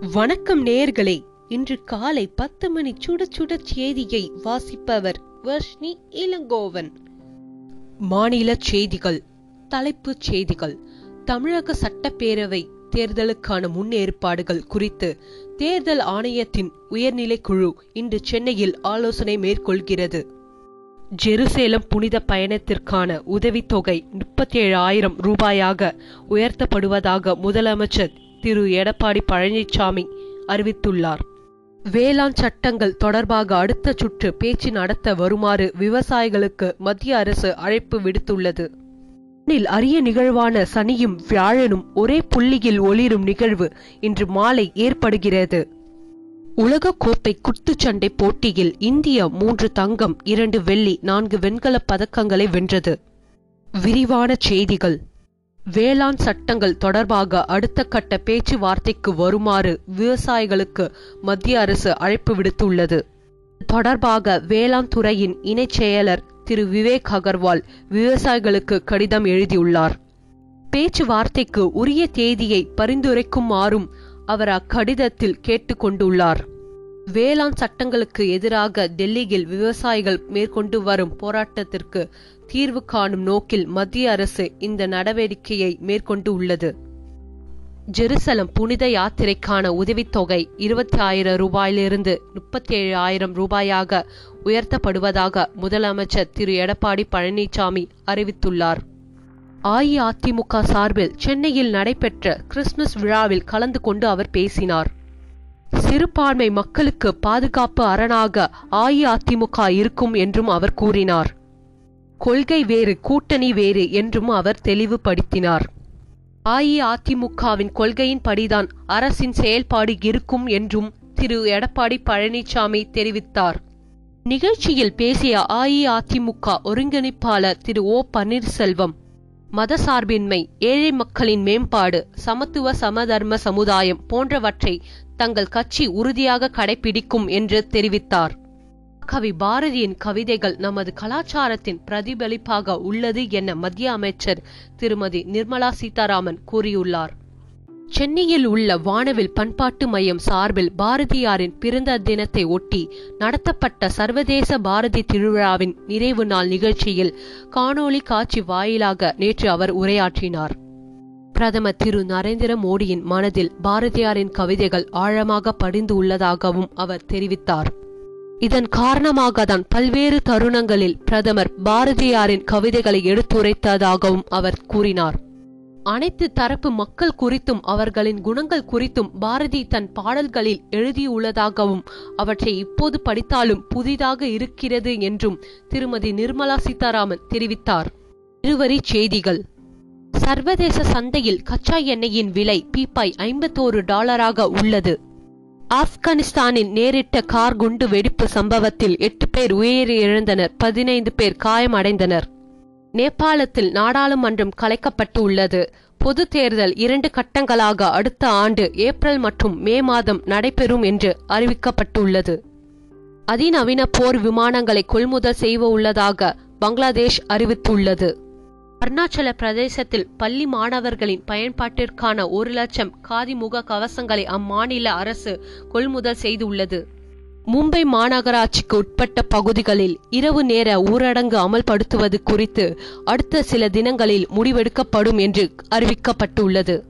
வணக்கம் நேர்களே. இன்று காலை பத்து மணி சுட சுட செய்தியை வாசிப்பவர் வர்ஷ்ணி இளங்கோவன். மாநில செய்திகள் தலைப்புச் செய்திகள் தமிழக சட்டப்பேரவை தேர்தலுக்கான முன்னேற்பாடுகள் குறித்து தேர்தல் ஆணையத்தின் உயர்நிலை குழு இன்று சென்னையில் ஆலோசனை மேற்கொள்கிறது. ஜெருசேலம் புனித பயணத்திற்கான உதவித்தொகை முப்பத்தி ஏழாயிரம் ரூபாயாக உயர்த்தப்படுவதாக முதலமைச்சர் திரு எடப்பாடி பழனிசாமி அறிவித்துள்ளார். வேளாண் சட்டங்கள் தொடர்பாக அடுத்த சுற்று பேச்சு நடத்த வருமாறு விவசாயிகளுக்கு மத்திய அரசு அழைப்பு விடுத்துள்ளது. வானில் அரிய நிகழ்வான சனியும் வியாழனும் ஒரே புள்ளியில் ஒளிரும் நிகழ்வு இன்று மாலை ஏற்படுகிறது. உலக குத்துச்சண்டை போட்டியில் இந்தியா மூன்று தங்கம் இரண்டு வெள்ளி நான்கு வெண்கலப் பதக்கங்களை வென்றது. விரிவான செய்திகள். வேளாண் சட்டங்கள் தொடர்பாக அடுத்த கட்ட பேச்சுவார்த்தைக்கு வருமாறு விவசாயிகளுக்கு மத்திய அரசு அழைப்பு விடுத்துள்ளது. தொடர்பாக வேளாண் துறையின் இணைச் செயலர் திரு விவேக் அகர்வால் விவசாயிகளுக்கு கடிதம் எழுதியுள்ளார். பேச்சுவார்த்தைக்கு உரிய தேதியை பரிந்துரைக்குமாறும் அவர் அக்கடிதத்தில் கேட்டுக்கொண்டுள்ளார். வேளாண் சட்டங்களுக்கு எதிராக டெல்லியில் விவசாயிகள் மேற்கொண்டு வரும் போராட்டத்திற்கு தீர்வு காணும் நோக்கில் மத்திய அரசு இந்த நடவடிக்கையை மேற்கொண்டு உள்ளது. ஜெருசலம் புனித யாத்திரைக்கான உதவித்தொகை இருபத்தி ஆயிரம் ரூபாயிலிருந்து முப்பத்தி ஏழு ஆயிரம் ரூபாயாக உயர்த்தப்படுவதாக முதலமைச்சர் திரு. எடப்பாடி பழனிசாமி அறிவித்துள்ளார். அஇஅதிமுக சார்பில் சென்னையில் நடைபெற்ற கிறிஸ்துமஸ் விழாவில் கலந்து கொண்டு அவர் பேசினார். சிறுபான்மை மக்களுக்கு பாதுகாப்பு அரணாக அஇஅதிமுக இருக்கும் என்றும் அவர் கூறினார். கொள்கை வேறு கூட்டணி வேறு என்றும் அவர் தெளிவுபடுத்தினார். அஇஅதிமுகவின் கொள்கையின்படிதான் அரசின் செயல்பாடு இருக்கும் என்றும் திரு. எடப்பாடி பழனிசாமி தெரிவித்தார். நிகழ்ச்சியில் பேசிய அஇஅதிமுக ஒருங்கிணைப்பாளர் திரு. ஓ. பன்னீர்செல்வம் மதசார்பின்மை ஏழை மக்களின் மேம்பாடு சமத்துவ சமதர்ம சமுதாயம் போன்றவற்றை தங்கள் கட்சி உறுதியாக கடைபிடிக்கும் என்று தெரிவித்தார். கவி பாரதியின் கவிதைகள் நமது கலாச்சாரத்தின் பிரதிபலிப்பாக உள்ளது என மத்திய அமைச்சர் திருமதி நிர்மலா சீதாராமன் கூறியுள்ளார். சென்னையில் உள்ள வானவில் பண்பாட்டு மையம் சார்பில் பாரதியாரின் பிறந்த தினத்தை ஒட்டி நடத்தப்பட்ட சர்வதேச பாரதி திருவிழாவின் நிறைவு நாள் நிகழ்ச்சியில் காணொளி காட்சி வாயிலாக நேற்று அவர் உரையாற்றினார். பிரதமர் திரு நரேந்திர மோடியின் மனதில் பாரதியாரின் கவிதைகள் ஆழமாக படிந்து உள்ளதாகவும் அவர் தெரிவித்தார். இதன் காரணமாக தான் பல்வேறு தருணங்களில் பிரதமர் பாரதியாரின் கவிதைகளை எடுத்துரைத்ததாகவும் அவர் கூறினார். அனைத்து தரப்பு மக்கள் குறித்தும் அவர்களின் குணங்கள் குறித்தும் பாரதி தன் பாடல்களில் எழுதியுள்ளதாகவும் அவற்றை இப்போது படித்தாலும் புதிதாக இருக்கிறது என்றும் திருமதி நிர்மலா சீதாராமன் தெரிவித்தார். இருவரி செய்திகள். சர்வதேச சந்தையில் கச்சா எண்ணெயின் விலை பீப்பாய் ஐம்பத்தோரு டாலராக உள்ளது. ஆப்கானிஸ்தானில் நேரிட்ட கார் குண்டு வெடிப்பு சம்பவத்தில் எட்டு பேர் உயிரிழந்தனர் பதினைந்து பேர் காயமடைந்தனர். நேபாளத்தில் நாடாளுமன்றம் கலைக்கப்பட்டு உள்ளது பொது தேர்தல் இரண்டு கட்டங்களாக அடுத்த ஆண்டு ஏப்ரல் மற்றும் மே மாதம் நடைபெறும் என்று அறிவிக்கப்பட்டுள்ளது. அதிநவீன போர் விமானங்களை கொள்முதல் செய்ய உள்ளதாக பங்களாதேஷ் அறிவித்துள்ளது. அருணாச்சல பிரதேசத்தில் பள்ளி மாணவர்களின் பயன்பாட்டிற்கான ஒரு லட்சம் காதி முக கவசங்களை அம்மாநில அரசு கொள்முதல் செய்துள்ளது. மும்பை மாநகராட்சிக்கு உட்பட்ட பகுதிகளில் இரவு நேர ஊரடங்கு அமல்படுத்துவது குறித்து அடுத்த சில தினங்களில் முடிவெடுக்கப்படும் என்று அறிவிக்கப்பட்டுள்ளது.